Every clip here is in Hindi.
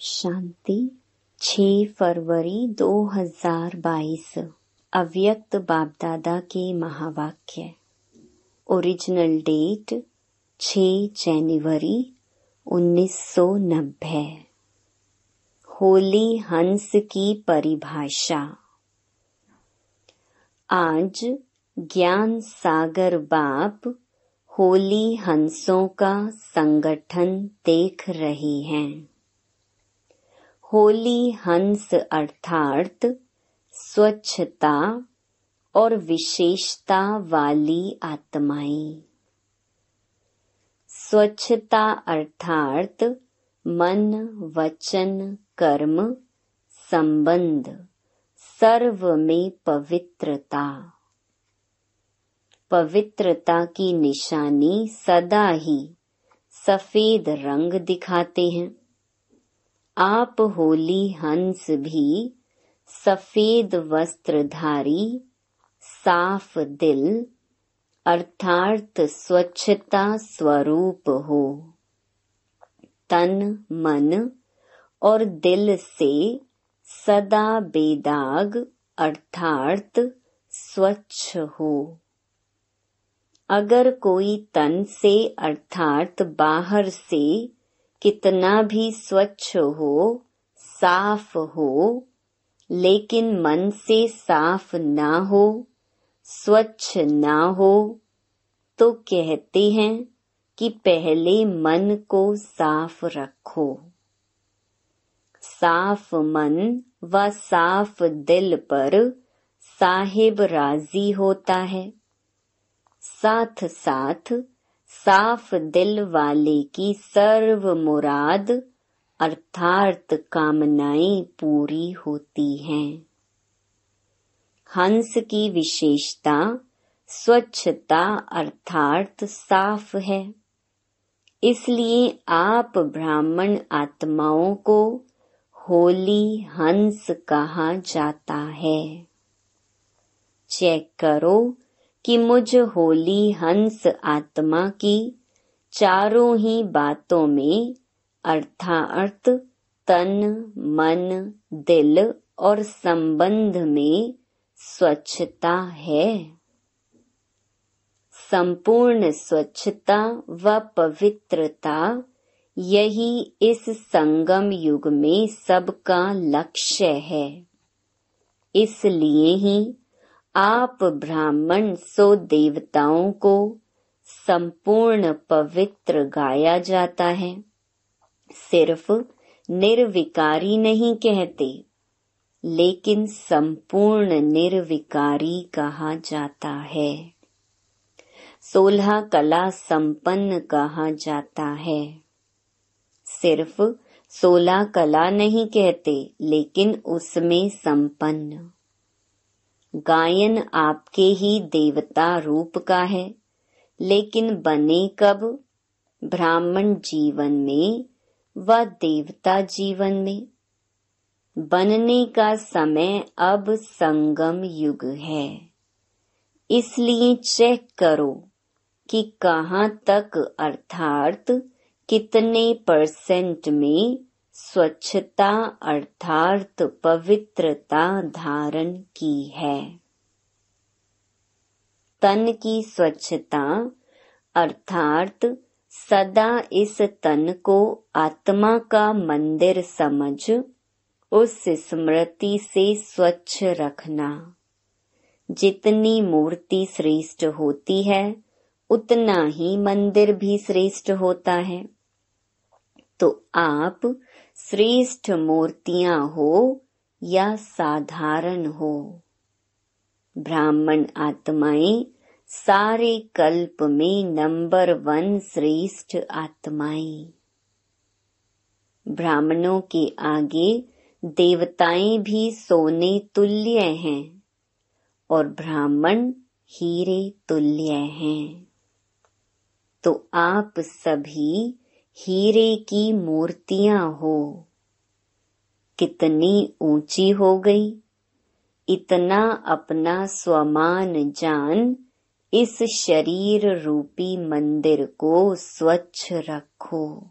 शांति 6 फरवरी 2022 अव्यक्त बाप दादा के महावाक्य। ओरिजिनल डेट 6 जनवरी 1990 होली हंस की परिभाषा। आज ज्ञान सागर बाप होली हंसों का संगठन देख रही हैं। होली हंस अर्थात स्वच्छता और विशेषता वाली आत्माएँ। स्वच्छता अर्थात मन, वचन, कर्म, संबंध, सर्व में पवित्रता। पवित्रता की निशानी सदा ही सफ़ेद रंग दिखाते हैं। आप होली हंस भी, सफ़ेद वस्त्रधारी, साफ़ दिल अर्थात स्वच्छता स्वरूप हो। तन, मन और दिल से सदा बेदाग अर्थात स्वच्छ हो। अगर कोई तन से अर्थात बाहर से कितना भी स्वच्छ हो, साफ़ हो, लेकिन मन से साफ़ ना हो, स्वच्छ ना हो तो कहते हैं कि पहले मन को साफ़ रखो। साफ़ मन व साफ़ दिल पर साहिब राज़ी होता है। साथ साथ साफ़ दिल वाले की सर्व मुराद, अर्थार्थ कामनाएँ पूरी होती हैं। हंस की विशेषता, स्वच्छता, अर्थार्थ साफ़ है। इसलिए आप ब्राह्मण आत्माओं को होली हंस कहा जाता है। चेक करो कि मुझ होली हंस आत्मा की, चारों ही बातों में, अर्थार्थ, तन, मन, दिल और संबंध में स्वच्छता है। संपूर्ण स्वच्छता व पवित्रता, यही इस संगम युग में सबका लक्ष्य है। इसलिए ही आप ब्राह्मण सो देवताओं को संपूर्ण पवित्र गाया जाता है। सिर्फ़ निर्विकारी नहीं कहते, लेकिन संपूर्ण निर्विकारी कहा जाता है। सोलह कला संपन्न कहा जाता है। सिर्फ़ सोलह कला नहीं कहते, लेकिन उसमें संपन्न। गायन आपके ही देवता रूप का है, लेकिन बने कब? ब्राह्मण जीवन में व देवता जीवन में? बनने का समय अब संगम युग है। इसलिए चेक करो कि कहाँ तक अर्थात कितने परसेंट में स्वच्छता अर्थात पवित्रता धारण की है। तन की स्वच्छता अर्थात सदा इस तन को आत्मा का मंदिर समझ, उस स्मृति से स्वच्छ रखना। जितनी मूर्ति श्रेष्ठ होती है, उतना ही मंदिर भी श्रेष्ठ होता है। तो आप श्रेष्ठ मूर्तियाँ हो या साधारण हो। ब्राह्मण आत्माएँ सारे कल्प में नंबर वन श्रेष्ठ आत्माएँ। ब्राह्मणों के आगे देवताएँ भी सोने तुल्य हैं और ब्राह्मण हीरे तुल्य हैं। तो आप सभी हीरे की मूर्तियाँ हो। कितनी ऊँची हो गई। इतना अपना स्वमान जान इस शरीर रूपी मंदिर को स्वच्छ रखो।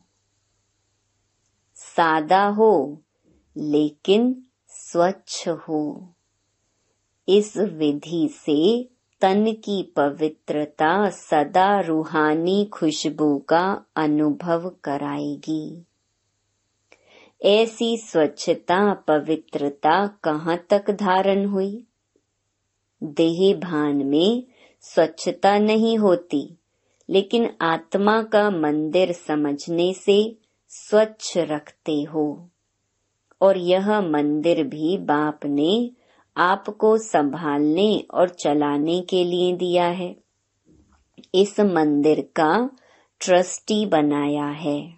सादा हो, लेकिन स्वच्छ हो। इस विधि से तन की पवित्रता सदा रूहानी खुशबू का अनुभव कराएगी। ऐसी स्वच्छता, पवित्रता कहाँ तक धारण हुई? देह भान में स्वच्छता नहीं होती, लेकिन आत्मा का मंदिर समझने से स्वच्छ रखते हो। और यह मंदिर भी बाप ने आपको संभालने और चलाने के लिए दिया है। इस मंदिर का ट्रस्टी बनाया है।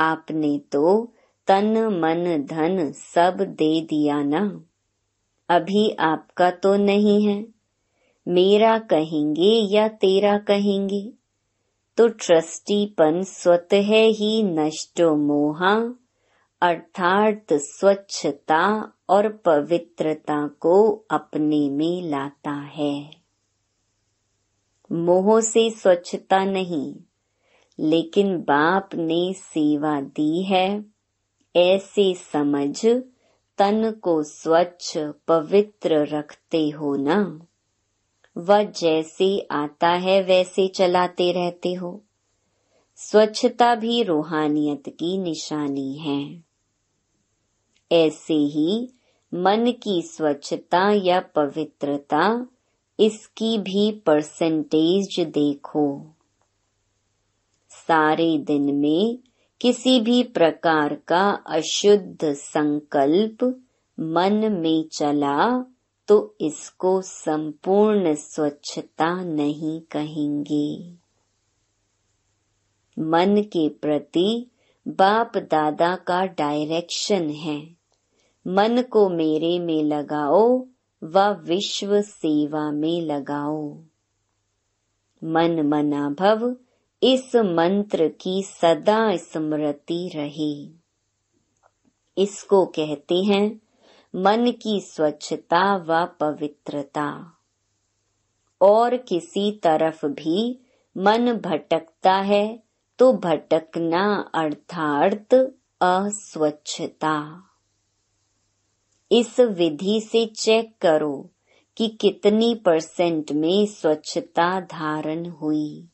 आपने तो तन, मन, धन सब दे दिया ना। अभी आपका तो नहीं है। मेरा कहेंगे या तेरा कहेंगे? तो ट्रस्टीपन स्वतः ही नष्टो मोहा, अर्थात स्वच्छता और पवित्रता को अपने में लाता है। मोह से स्वच्छता नहीं, लेकिन बाप ने सेवा दी है। ऐसे समझ तन को स्वच्छ, पवित्र रखते हो ना। वह जैसे आता है, वैसे चलाते रहते हो। स्वच्छता भी रूहानियत की निशानी है। ऐसे ही मन की स्वच्छता या पवित्रता, इसकी भी परसेंटेज देखो। सारे दिन में किसी भी प्रकार का अशुद्ध संकल्प मन में चला तो इसको संपूर्ण स्वच्छता नहीं कहेंगे। मन के प्रति बाप दादा का डायरेक्शन है। मन को मेरे में लगाओ, व विश्व सेवा में लगाओ। मन मना भव, इस मंत्र की सदा स्मृति रहे। इसको कहते हैं, मन की स्वच्छता व पवित्रता। और किसी तरफ़ भी मन भटकता है तो भटकना अर्थात अस्वच्छता। इस विधि से चेक करो कि कितनी परसेंट में स्वच्छता धारण हुई।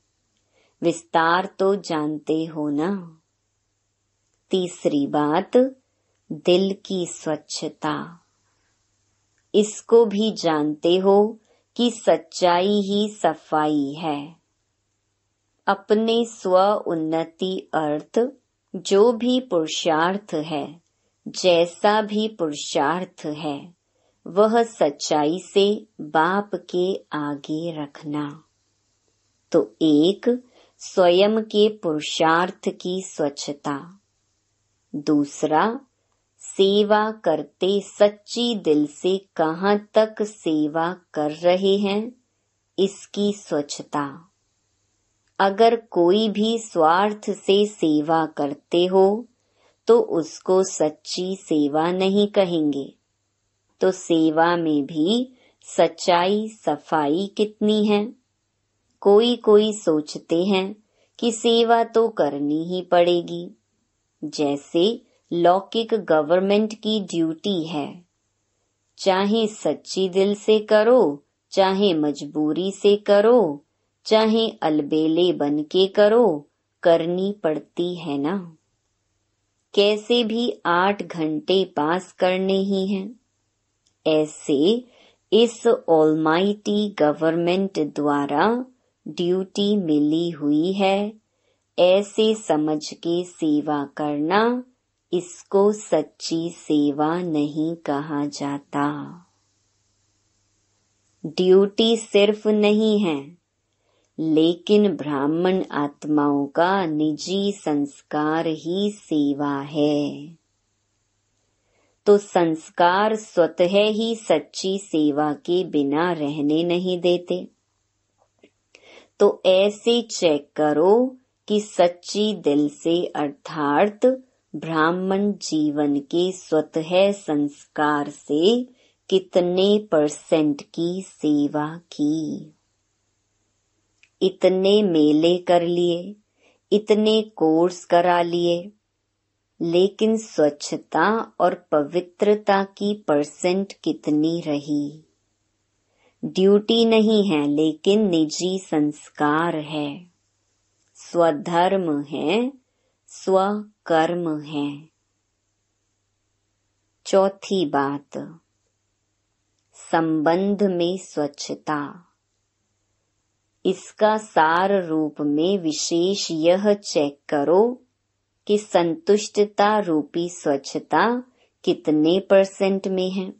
विस्तार तो जानते हो ना? तीसरी बात, दिल की स्वच्छता। इसको भी जानते हो कि सच्चाई ही सफ़ाई है। अपने स्व उन्नति अर्थ, जो भी पुरुषार्थ है। जैसा भी पुरुषार्थ है, वह सच्चाई से बाप के आगे रखना। तो एक, स्वयं के पुरुषार्थ की स्वच्छता। दूसरा, सेवा करते सच्ची दिल से कहाँ तक सेवा कर रहे हैं, इसकी स्वच्छता। अगर कोई भी स्वार्थ से सेवा करते हो तो उसको सच्ची सेवा नहीं कहेंगे। तो सेवा में भी सच्चाई, सफ़ाई कितनी है? कोई कोई सोचते हैं कि सेवा तो करनी ही पड़ेगी। जैसे लौकिक गवर्नमेंट की ड्यूटी है। चाहे सच्ची दिल से करो, चाहे मजबूरी से करो, चाहे अलबेले बन के करो, करनी पड़ती है ना? कैसे भी आठ घंटे पास करने ही हैं। ऐसे इस ऑलमाइटी गवर्नमेंट द्वारा ड्यूटी मिली हुई है। ऐसे समझ के सेवा करना, इसको सच्ची सेवा नहीं कहा जाता। ड्यूटी सिर्फ़ नहीं है। लेकिन ब्राह्मण आत्माओं का निजी संस्कार ही सेवा है। तो संस्कार स्वतः ही सच्ची सेवा के बिना रहने नहीं देते। तो ऐसे चेक करो कि सच्ची दिल से अर्थात ब्राह्मण जीवन के स्वतः संस्कार से कितने परसेंट की सेवा की। इतने मेले कर लिए, इतने कोर्स करा लिए। लेकिन स्वच्छता और पवित्रता की परसेंट कितनी रही? ड्यूटी नहीं है, लेकिन निजी संस्कार है। स्वधर्म है, स्वकर्म है। चौथी बात, संबंध में स्वच्छता। इसका सार रूप में विशेष यह चेक करो कि संतुष्टता रूपी स्वच्छता कितने परसेंट में है।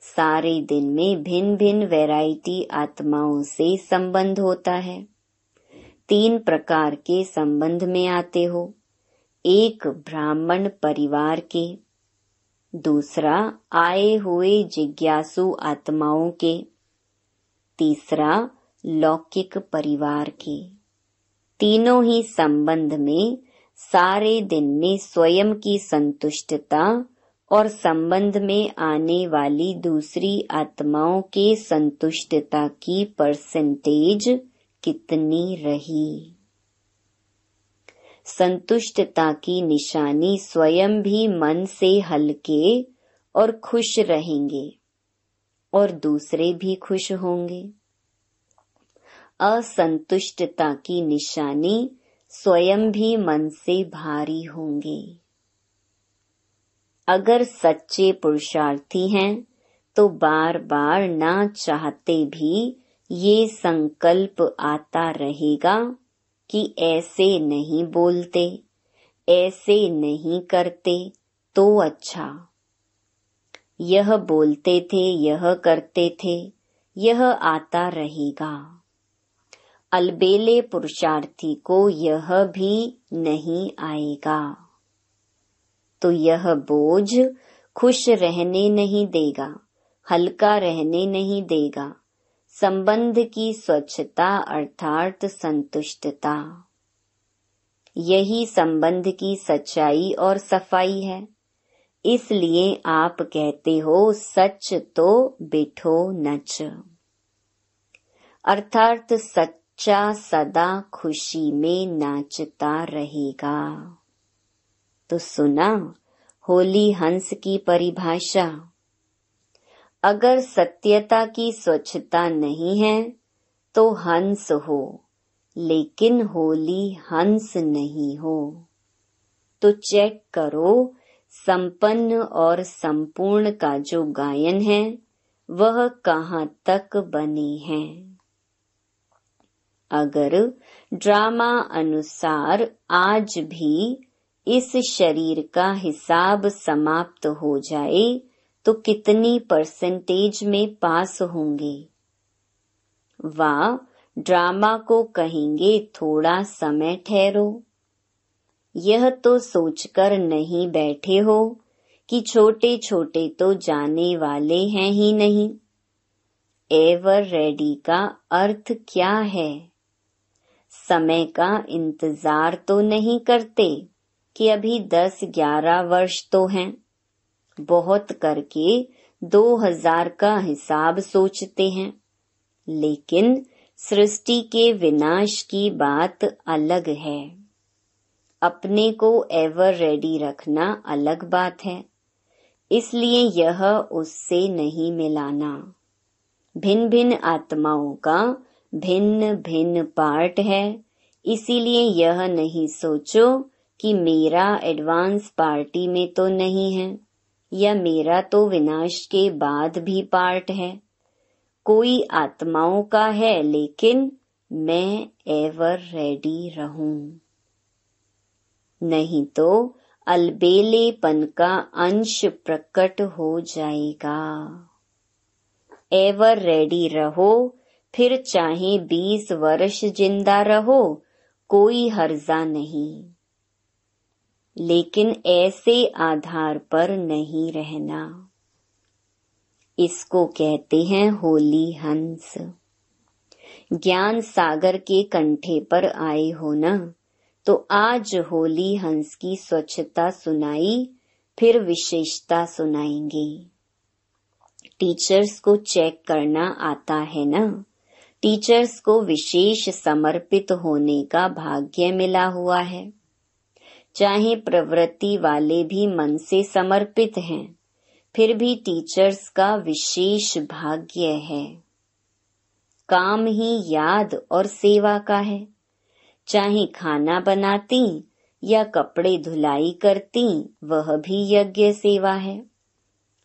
सारे दिन में भिन्न भिन्न वैरायटी आत्माओं से संबंध होता है। तीन प्रकार के संबंध में आते हो। एक, ब्राह्मण परिवार के। दूसरा, आए हुए जिज्ञासु आत्माओं के। तीसरा लौकिक परिवार के। तीनों ही संबंध में सारे दिन में स्वयं की संतुष्टता और संबंध में आने वाली दूसरी आत्माओं के संतुष्टता की परसेंटेज कितनी रही? संतुष्टता की निशानी स्वयं भी मन से हल्के और खुश रहेंगे और दूसरे भी खुश होंगे। असंतुष्टता की निशानी स्वयं भी मन से भारी होंगे। अगर सच्चे पुरुषार्थी हैं तो बार बार ना चाहते भी ये संकल्प आता रहेगा कि ऐसे नहीं बोलते, ऐसे नहीं करते तो अच्छा। यह बोलते थे, यह करते थे, यह आता रहेगा। अलबेले पुरुषार्थी को यह भी नहीं आएगा। तो यह बोझ खुश रहने नहीं देगा, हल्का रहने नहीं देगा। संबंध की स्वच्छता अर्थात संतुष्टता। यही संबंध की सच्चाई और सफ़ाई है। इसलिए आप कहते हो, सच तो बिठो नच। अर्थात सच्चा सदा खुशी में नाचता रहेगा। तो सुना, होली हंस की परिभाषा। अगर सत्यता की स्वच्छता नहीं है तो हंस हो, लेकिन होली हंस नहीं हो। तो चेक करो, संपन्न और संपूर्ण का जो गायन है, वह कहाँ तक बने हैं। अगर ड्रामा अनुसार आज भी इस शरीर का हिसाब समाप्त हो जाए तो कितनी परसेंटेज में पास होंगे? वाह ड्रामा को कहेंगे, थोड़ा समय ठहरो। यह तो सोचकर नहीं बैठे हो कि छोटे छोटे तो जाने वाले हैं ही नहीं। एवर रेडी का अर्थ क्या है? समय का इंतज़ार तो नहीं करते कि अभी दस ग्यारह वर्ष तो हैं। बहुत करके दो हज़ार का हिसाब सोचते हैं। लेकिन सृष्टि के विनाश की बात अलग है। अपने को एवर रेडी रखना अलग बात है। इसलिए यह उससे नहीं मिलाना। भिन्न भिन्न आत्माओं का भिन्न भिन्न पार्ट है। इसीलिए यह नहीं सोचो कि मेरा एडवांस पार्टी में तो नहीं है, या मेरा तो विनाश के बाद भी पार्ट है। कोई आत्माओं का है, लेकिन मैं एवर रेडी रहूँ। नहीं तो अलबेलेपन का अंश प्रकट हो जाएगा। एवर रेडी रहो फिर चाहे बीस वर्ष ज़िंदा रहो, कोई हर्जा नहीं। लेकिन ऐसे आधार पर नहीं रहना। इसको कहते हैं होली हंस। ज्ञान सागर के कंठे पर आए हो न तो आज होली हंस की स्वच्छता सुनाई, फिर विशेषता सुनाएँगे। टीचर्स को चेक करना आता है ना। टीचर्स को विशेष समर्पित होने का भाग्य मिला हुआ है। चाहे प्रवृत्ति वाले भी मन से समर्पित हैं, फिर भी टीचर्स का विशेष भाग्य है। काम ही याद और सेवा का है। चाहे खाना बनाती या कपड़े धुलाई करती, वह भी यज्ञ सेवा है।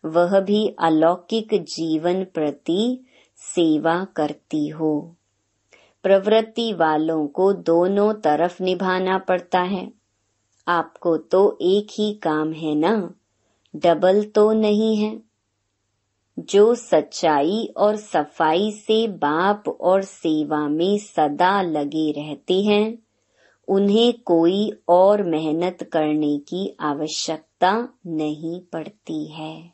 वह भी अलौकिक जीवन प्रति सेवा करती हो। प्रवृत्ति वालों को दोनों तरफ़ निभाना पड़ता है। आपको तो एक ही काम है ना? डबल तो नहीं है। जो सच्चाई और सफ़ाई से बाप और सेवा में सदा लगे रहते हैं, उन्हें कोई और मेहनत करने की आवश्यकता नहीं पड़ती है।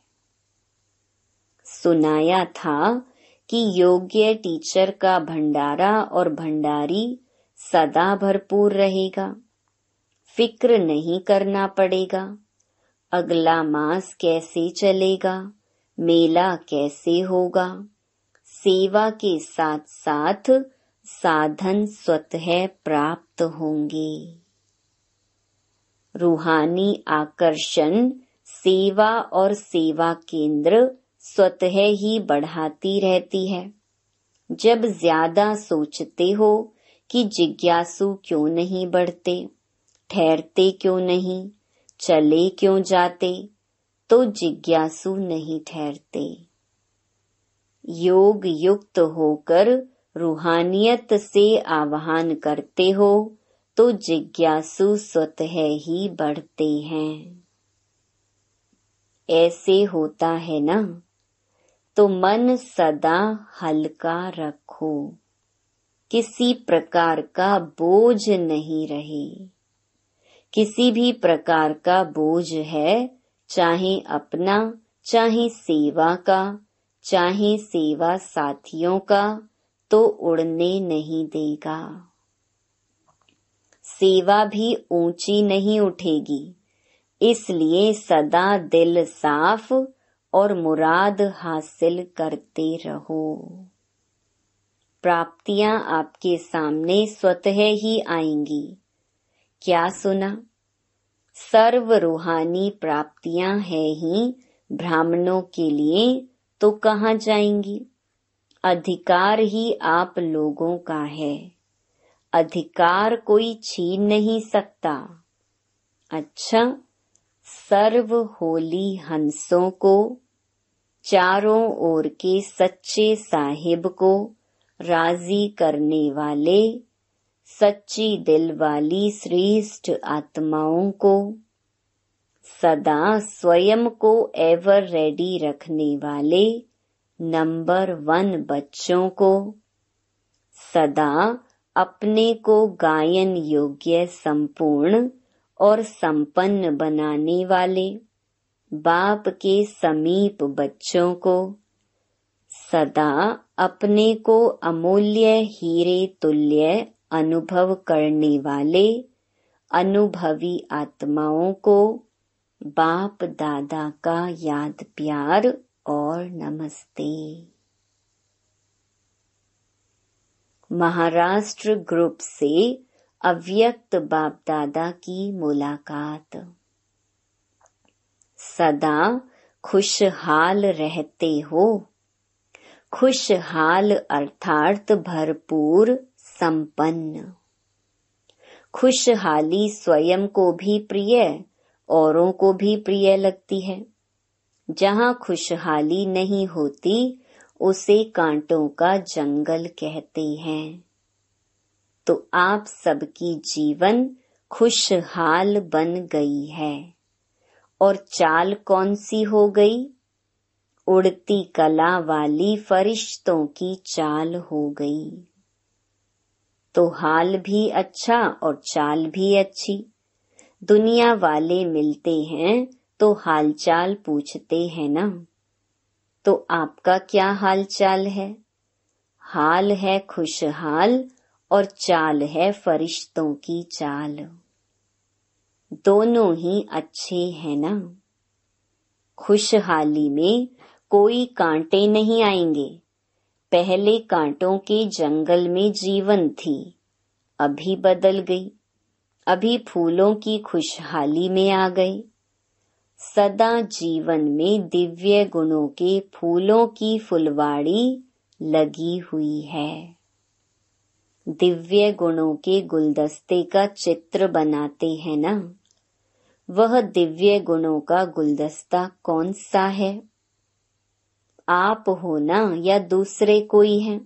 सुनाया था कि योग्य टीचर का भंडारा और भंडारी सदा भरपूर रहेगा। फ़िक्र नहीं करना पड़ेगा। अगला मास कैसे चलेगा? मेला कैसे होगा? सेवा के साथ साथ साधन स्वतः प्राप्त होंगे। रूहानी आकर्षण सेवा और सेवा केंद्र स्वतः ही बढ़ाती रहती है। जब ज़्यादा सोचते हो कि जिज्ञासु क्यों नहीं बढ़ते, ठहरते क्यों नहीं, चले क्यों जाते तो जिज्ञासु नहीं ठहरते। योग युक्त होकर रूहानियत से आह्वान करते हो तो जिज्ञासु स्वतः ही बढ़ते हैं। ऐसे होता है ना? तो मन सदा हल्का रखो। किसी प्रकार का बोझ नहीं रहे। किसी भी प्रकार का बोझ है, चाहे अपना, चाहे सेवा का, चाहे सेवा साथियों का तो उड़ने नहीं देगा। सेवा भी ऊँची नहीं उठेगी, इसलिए सदा दिल साफ़ और मुराद हासिल करते रहो। प्राप्तियाँ आपके सामने स्वतः ही आएँगी। क्या सुना? सर्व रूहानी प्राप्तियाँ है ही ब्राह्मणों के लिए तो कहाँ जाएँगी? अधिकार ही आप लोगों का है। अधिकार कोई छीन नहीं सकता। अच्छा सर्व होली हंसों को चारों ओर के सच्चे साहिब को राज़ी करने वाले, सच्ची दिल वाली श्रेष्ठ आत्माओं को सदा स्वयं को एवर रेडी रखने वाले नंबर वन बच्चों को सदा अपने को गायन योग्य, संपूर्ण और संपन्न बनाने वाले। बाप के समीप बच्चों को। सदा अपने को अमूल्य हीरे तुल्य अनुभव करने वाले अनुभवी आत्माओं को बाप दादा का याद प्यार और नमस्ते। महाराष्ट्र ग्रुप से अव्यक्त बाप दादा की मुलाकात। सदा खुशहाल रहते हो। खुशहाल अर्थात भरपूर संपन्न। खुशहाली स्वयं को भी प्रिय, औरों को भी प्रिय लगती है। जहाँ खुशहाली नहीं होती, उसे कांटों का जंगल कहते हैं। तो आप सबकी जीवन खुशहाल बन गई है। और चाल कौन सी हो गई? उड़ती कला वाली फरिश्तों की चाल हो गई। तो हाल भी अच्छा और चाल भी अच्छी। दुनिया वाले मिलते हैं तो हालचाल पूछते हैं ना। तो आपका क्या हाल चाल है? हाल है खुशहाल और चाल है फरिश्तों की चाल। दोनों ही अच्छे हैं ना? खुशहाली में कोई कांटे नहीं आएँगे। पहले कांटों के जंगल में जीवन थी, अभी बदल गई। अभी फूलों की खुशहाली में आ गए सदा जीवन में दिव्य गुणों के फूलों की फुलवाड़ी लगी हुई है। दिव्य गुणों के गुलदस्ते का चित्र बनाते हैं ना? वह दिव्य गुणों का गुलदस्ता कौन सा है? आप हो ना या दूसरे कोई है?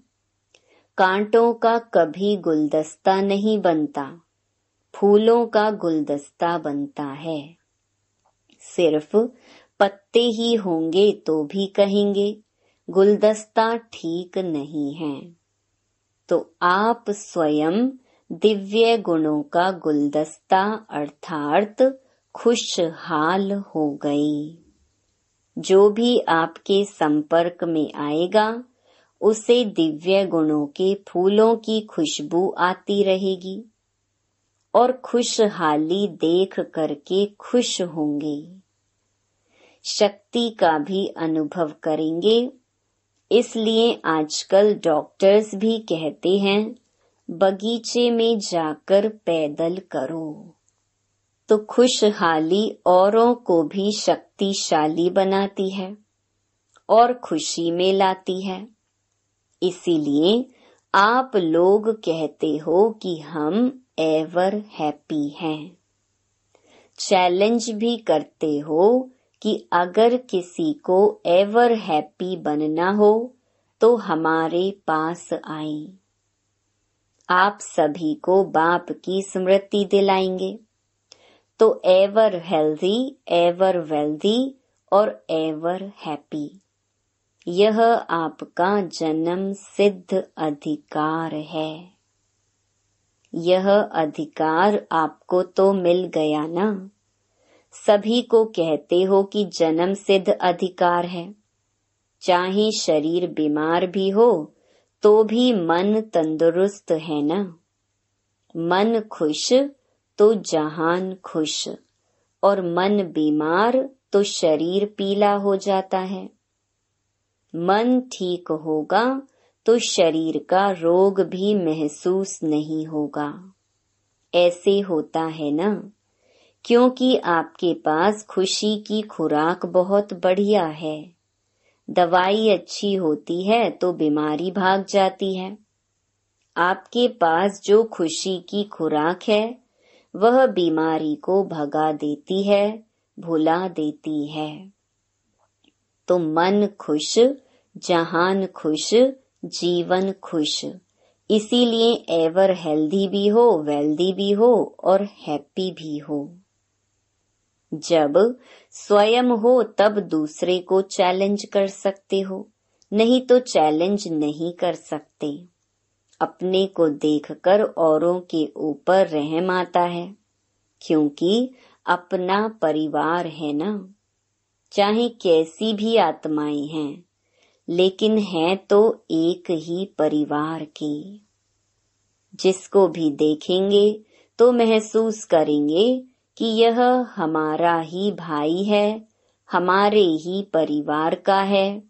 कांटों का कभी गुलदस्ता नहीं बनता, फूलों का गुलदस्ता बनता है। सिर्फ़ पत्ते ही होंगे तो भी कहेंगे, गुलदस्ता ठीक नहीं है। तो आप स्वयं दिव्य गुणों का गुलदस्ता अर्थात खुशहाल हो गई। जो भी आपके संपर्क में आएगा, उसे दिव्य गुणों के फूलों की खुशबू आती रहेगी और खुशहाली देख करके खुश होंगे। शक्ति का भी अनुभव करेंगे इसलिए आजकल डॉक्टर्स भी कहते हैं, बगीचे में जाकर पैदल करो। तो खुशहाली औरों को भी शक्तिशाली बनाती है और खुशी में लाती है। इसीलिए आप लोग कहते हो कि हम एवर हैप्पी हैं। चैलेंज भी करते हो कि अगर किसी को एवर हैप्पी बनना हो तो हमारे पास आए। आप सभी को बाप की स्मृति दिलाएँगे। तो एवर हेल्दी एवर वेल्दी और एवर हैप्पी यह आपका जन्म सिद्ध अधिकार है। यह अधिकार आपको तो मिल गया ना? सभी को कहते हो कि जन्म सिद्ध अधिकार है। चाहे शरीर बीमार भी हो तो भी मन तंदुरुस्त है ना? मन खुश तो जहान खुश। और मन बीमार तो शरीर पीला हो जाता है। मन ठीक होगा तो शरीर का रोग भी महसूस नहीं होगा। ऐसे होता है ना? क्योंकि आपके पास खुशी की खुराक बहुत बढ़िया है। दवाई अच्छी होती है तो बीमारी भाग जाती है। आपके पास जो खुशी की खुराक है, वह बीमारी को भगा देती है, भुला देती है। तो मन खुश, जहान खुश, जीवन खुश। इसीलिए एवर हेल्दी भी हो, वेल्दी भी हो और हैप्पी भी हो। जब स्वयं हो तब दूसरे को चैलेंज कर सकते हो। नहीं तो चैलेंज नहीं कर सकते। अपने को देखकर औरों के ऊपर रहम आता है, क्योंकि अपना परिवार है ना। चाहे कैसी भी आत्माएँ हैं, लेकिन है तो एक ही परिवार की। जिसको भी देखेंगे तो महसूस करेंगे कि यह हमारा ही भाई है, हमारे ही परिवार का है।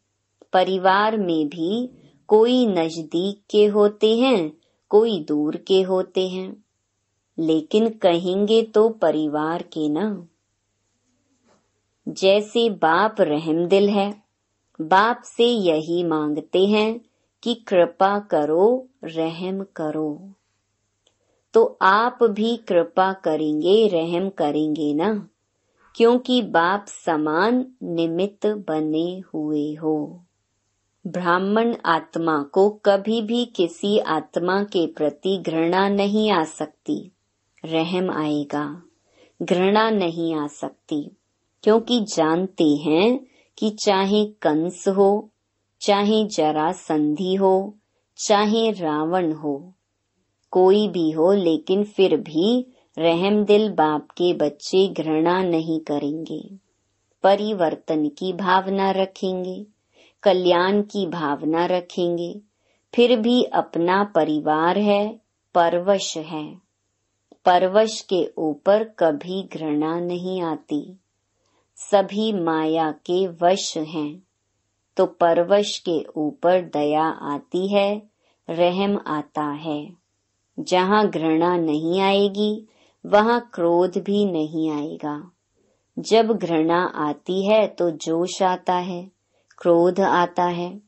परिवार में भी कोई नज़दीक के होते हैं, कोई दूर के होते हैं। लेकिन कहेंगे तो परिवार के ना। जैसे बाप रहमदिल है, बाप से यही मांगते हैं कि कृपा करो, रहम करो। तो आप भी कृपा करेंगे, रहम करेंगे ना? क्योंकि बाप समान निमित्त बने हुए हो। ब्राह्मण आत्मा को कभी भी किसी आत्मा के प्रति घृणा नहीं आ सकती। रहम आएगा, घृणा नहीं आ सकती। क्योंकि जानते हैं कि चाहे कंस हो, चाहे जरा संधि हो, चाहे रावण हो कोई भी हो, लेकिन फिर भी रहम दिल बाप के बच्चे घृणा नहीं करेंगे। परिवर्तन की भावना रखेंगे, कल्याण की भावना रखेंगे। फिर भी अपना परिवार है, परवश है। परवश के ऊपर कभी घृणा नहीं आती। सभी माया के वश हैं। तो परवश के ऊपर दया आती है, रहम आता है। जहाँ घृणा नहीं आएगी, वहाँ क्रोध भी नहीं आएगा। जब घृणा आती है तो जोश आता है, क्रोध आता है।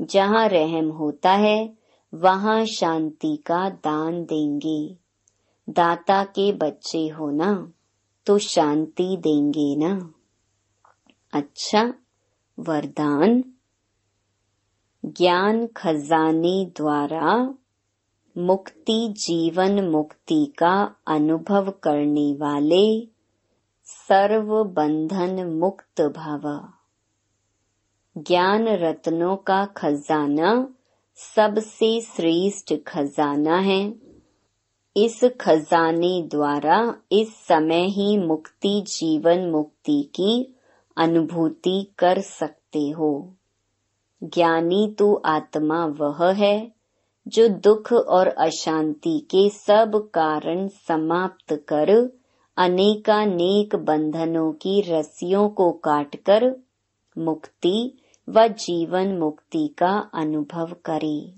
जहाँ रहम होता है, वहाँ शांति का दान देंगे। दाता के बच्चे हो ना तो शांति देंगे ना। अच्छा वरदान। ज्ञान खजाने द्वारा मुक्ति जीवन मुक्ति का अनुभव करने वाले सर्व बंधन मुक्त भव। ज्ञान रत्नों का खजाना सबसे श्रेष्ठ खजाना है। इस खजाने द्वारा इस समय ही मुक्ति जीवन मुक्ति की अनुभूति कर सकते हो। ज्ञानी तो आत्मा वह है जो दुख और अशांति के सब कारण समाप्त कर अनेकानेक बंधनों की रस्सियों को काटकर मुक्ति व जीवन मुक्ति का अनुभव करे।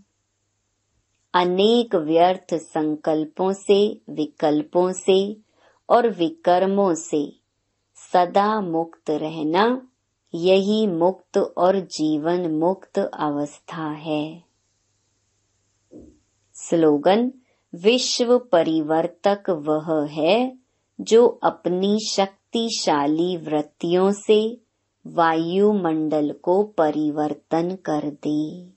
अनेक व्यर्थ संकल्पों से, विकल्पों से और विकर्मों से सदा मुक्त रहना यही मुक्त और जीवन मुक्त अवस्था है। स्लोगन, विश्व परिवर्तक वह है जो अपनी शक्तिशाली वृत्तियों से वायुमंडल को परिवर्तन कर दे।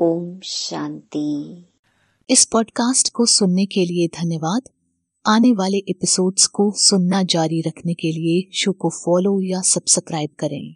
ओम शांति। इस पॉडकास्ट को सुनने के लिए धन्यवाद। आने वाले एपिसोड्स को सुनना जारी रखने के लिए शो को फॉलो या सब्सक्राइब करें।